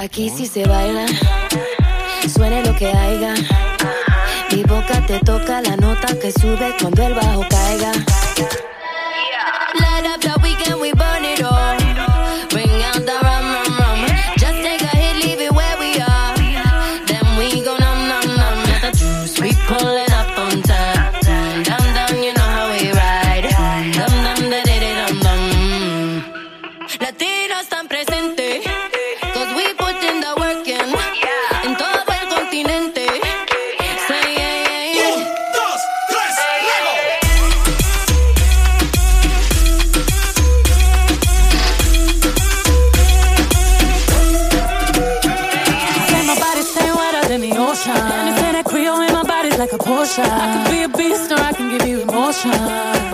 Aquí sí se baila, suene lo que haya. Mi boca te toca la nota que sube cuando el bajo caiga. devotion. I can be a beast or I can give you emotion.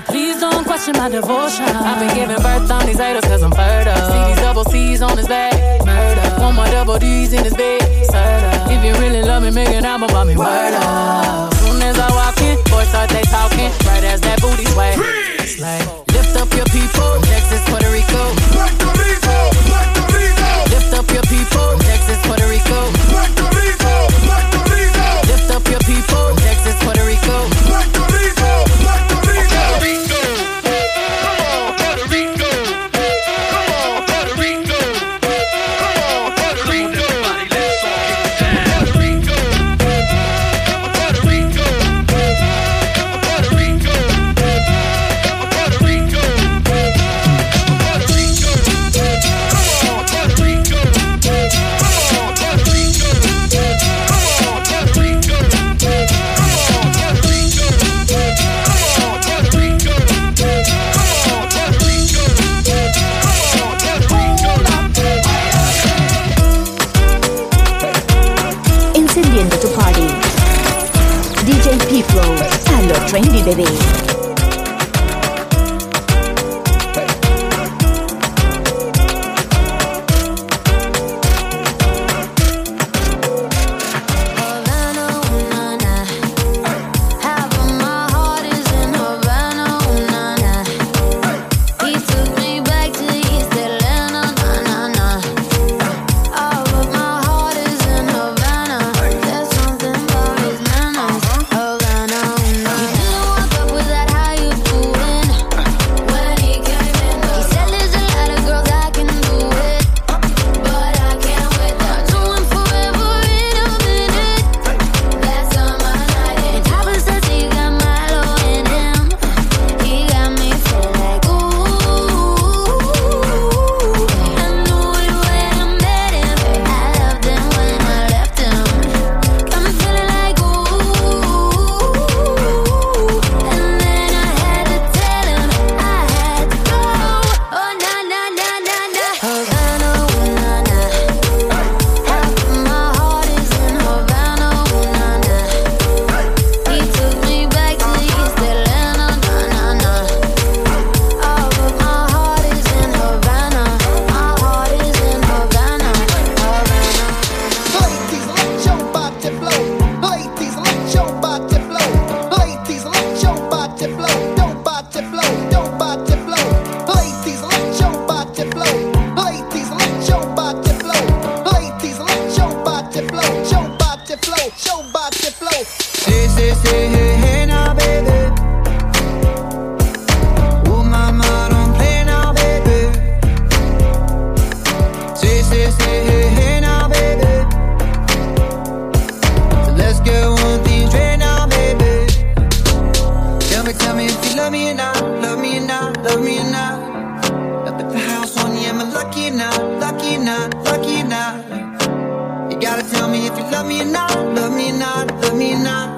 Please don't question my devotion. I've been giving birth on these haters cause I'm fertile. See these double C's on his back. Murder. One more double D's in his bed. murder. If you really love me, make an album about me. Word up. Soon as I walk in, boys start they talking. Right as that booty sway. Like, lift up your people. Texas, Puerto Rico. Puerto Rico. Puerto Rico. Lift up your people. Texas, Puerto Rico. now, love me now, love me now. Up at the house on you, am I lucky now, lucky now, lucky now? You gotta tell me if you love me or not, love me or not, love me or not.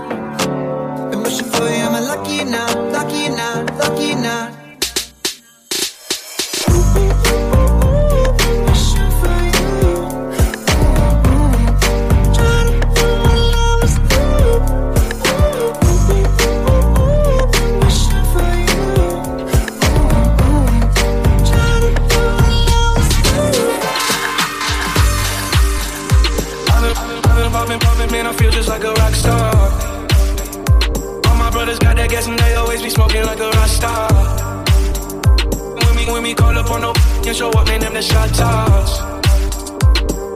can show up, man, them the shot toss.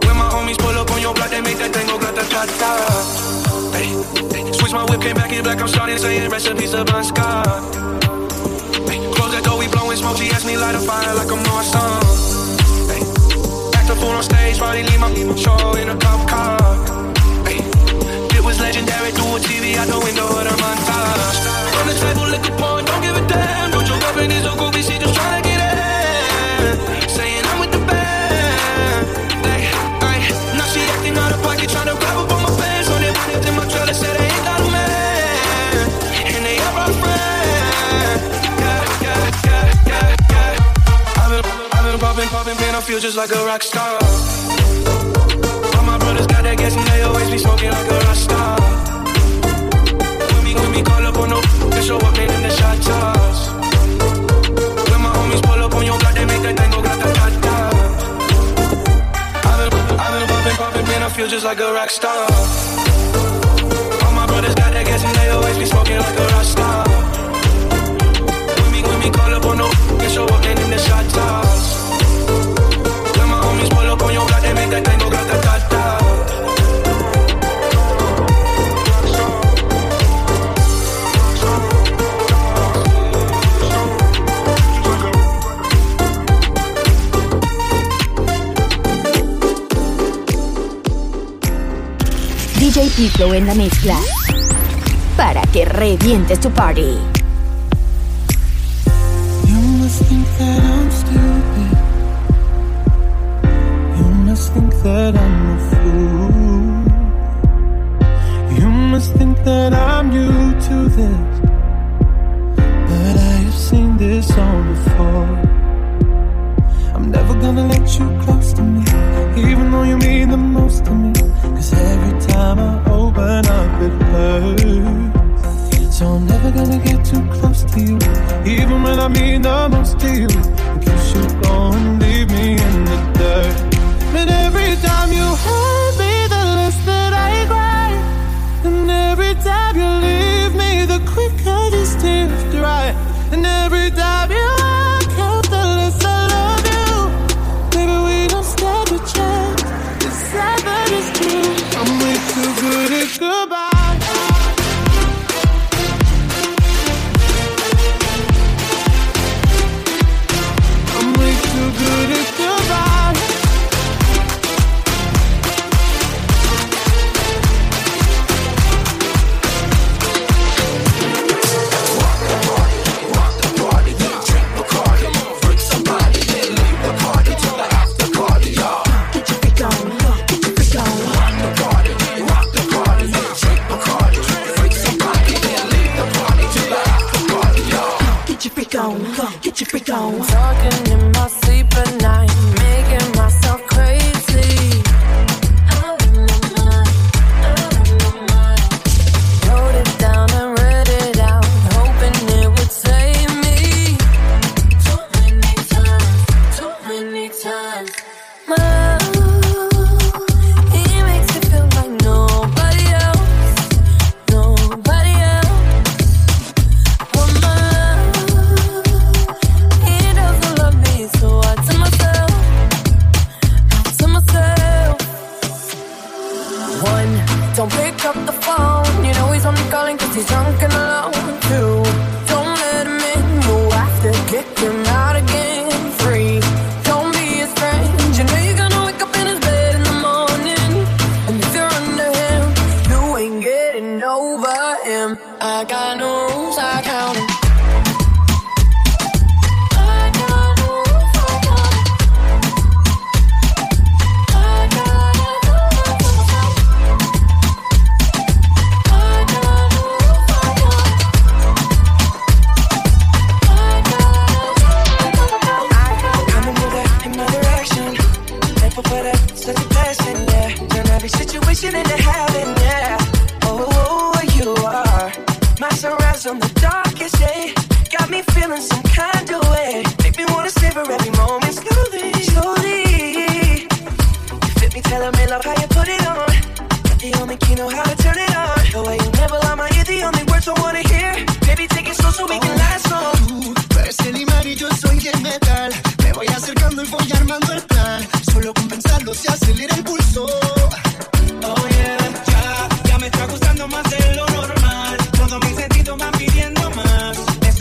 When my homies pull up on your block, they make that tango grata ta ta. Hey, hey. Switch my whip, came back in black, I'm starting saying recipes of Bon Scott. Hey, close that door, we blowing smoke, she asked me light a fire like I'm Morrison. Hey, act the fool on stage, probably leave my show in a cop car. It was legendary, through a TV out the window of the montage. On the table, liquor porn, don't give a damn, don't your weapon is so goofy, she just trying to get feel just like a rock star. All my brothers got that gas and they always be smoking like a rock star. When me, when me call up on no, they show up, in the shot toss. When my homies pull up on your block, they make that tango grata ta ta. I've been, I've been popping, popping, man, I feel just like a rock star. All my brothers got that gas and they always be smoking like a rock star. En la mezcla. Para que revientes tu party. You must think that I'm. You new to this. But I seen this all before. I'm never gonna let you close to me, even though you mean the most to me. Cause every time I open up, it hurts. So I'm never gonna get too close to you, even when I mean the most to you. In case you go and leave me in the dirt. But every time you hurt me, the less that I cry. And every time you leave me, the quicker these tears dry. And every time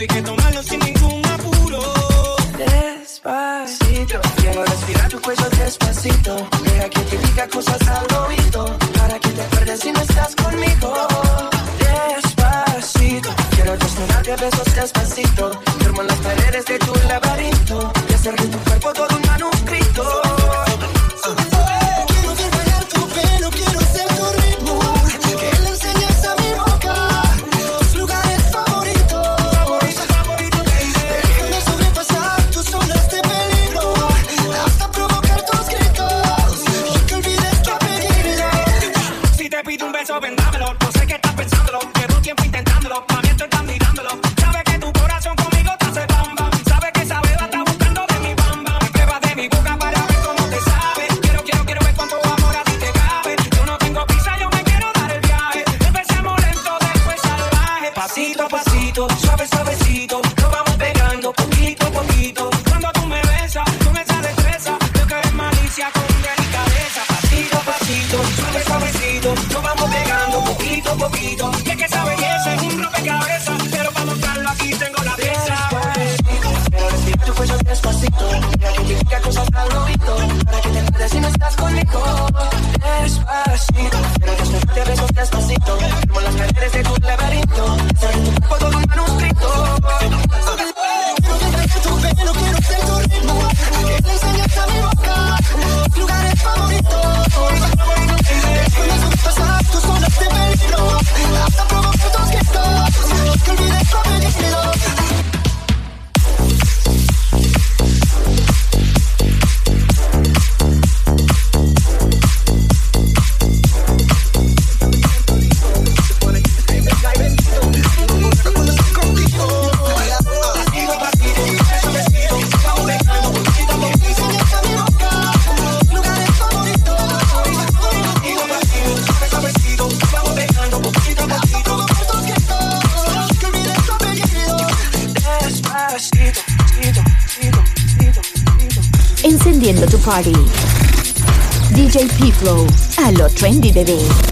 hay que tomarlo sin ningún apuro. Despacito, quiero respirar tu cuello despacito. Deja que te diga cosas al oído. Para que te acuerdes si no estás conmigo. Despacito, quiero desnudarte besos despacito. Firmo en las paredes de tu laberinto. Y hacer de tu Lo trendy, bebé.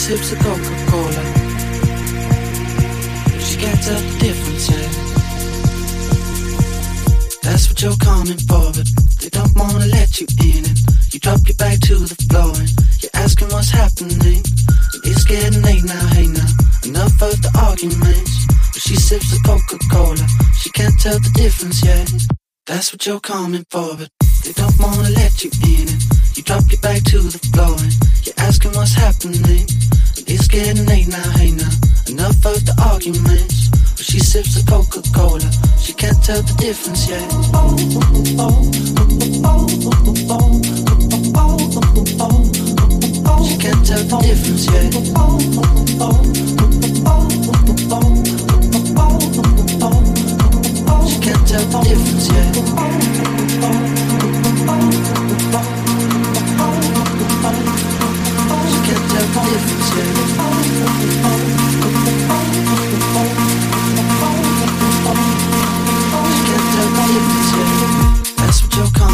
Sips the Coca-Cola. She can't tell the difference. That's what you're coming for, but they don't wanna let you in. it. you drop your back to the floor and you're asking what's happening. It's getting late now, hey now. Enough of the arguments. But she sips the Coca Cola, she can't tell the difference yet. That's what you're coming for, but they don't wanna let you in. And you drop your back to the floor and you're asking what's happening. And it's getting late now, hey now. Enough of the arguments. But she sips the Coca Cola, she can't tell the difference yet. She can't tell the difference yet. She can't tell the difference yet.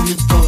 You're for,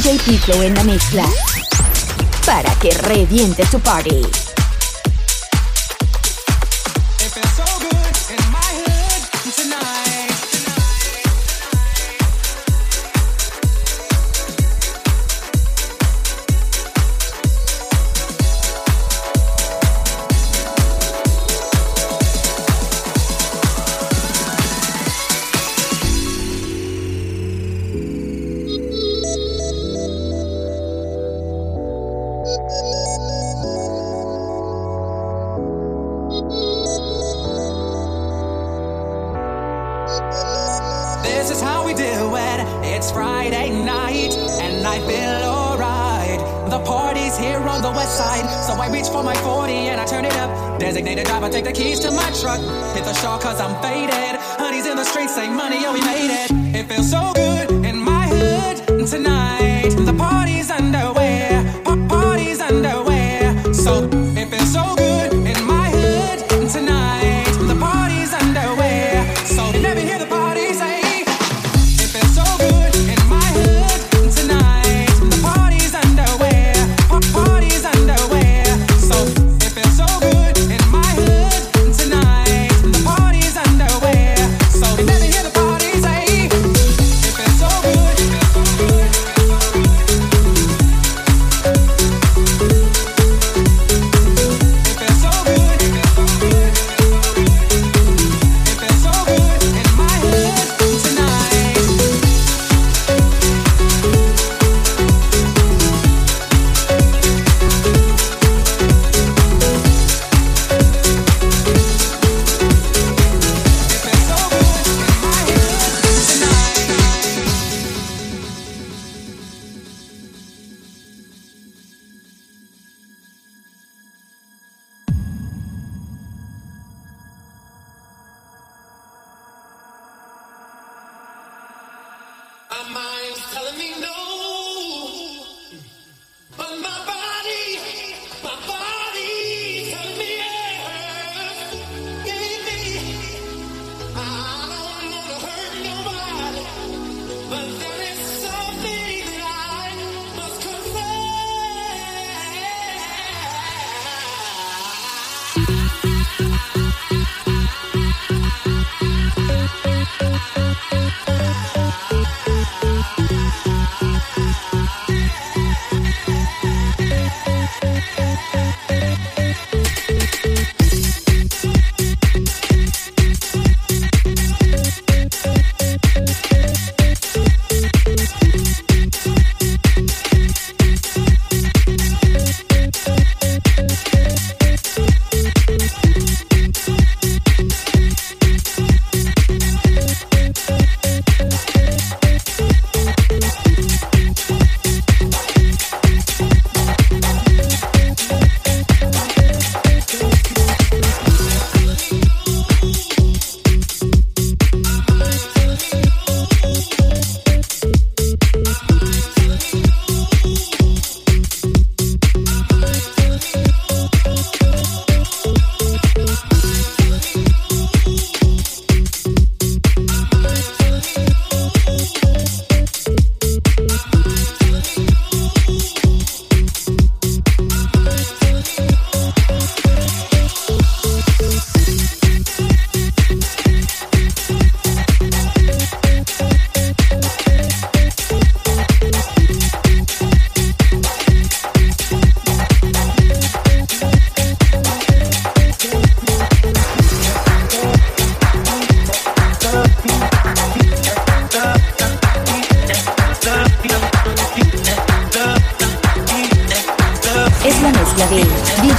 DJ Piclo en la mezcla. Para que reviente tu party. So I reach for my 40 and I turn it up. Designated driver, take the keys to my truck. Hit the shore cause I'm faded. Honey's in the streets, say money, oh, we made it. It feels so good in my hood tonight. The party's underway.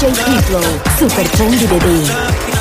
DJ Piplo, Super Fondi Baby.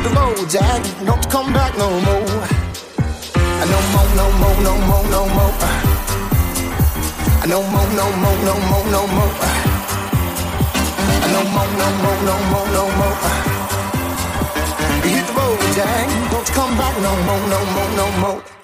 Hit the road, Jack, don't come back no more. No more, no more, no more, no more. No more, no more, no more, no more. No more, no more, no more, no more. Hit the road, Jack, don't come back no more, no more, no more.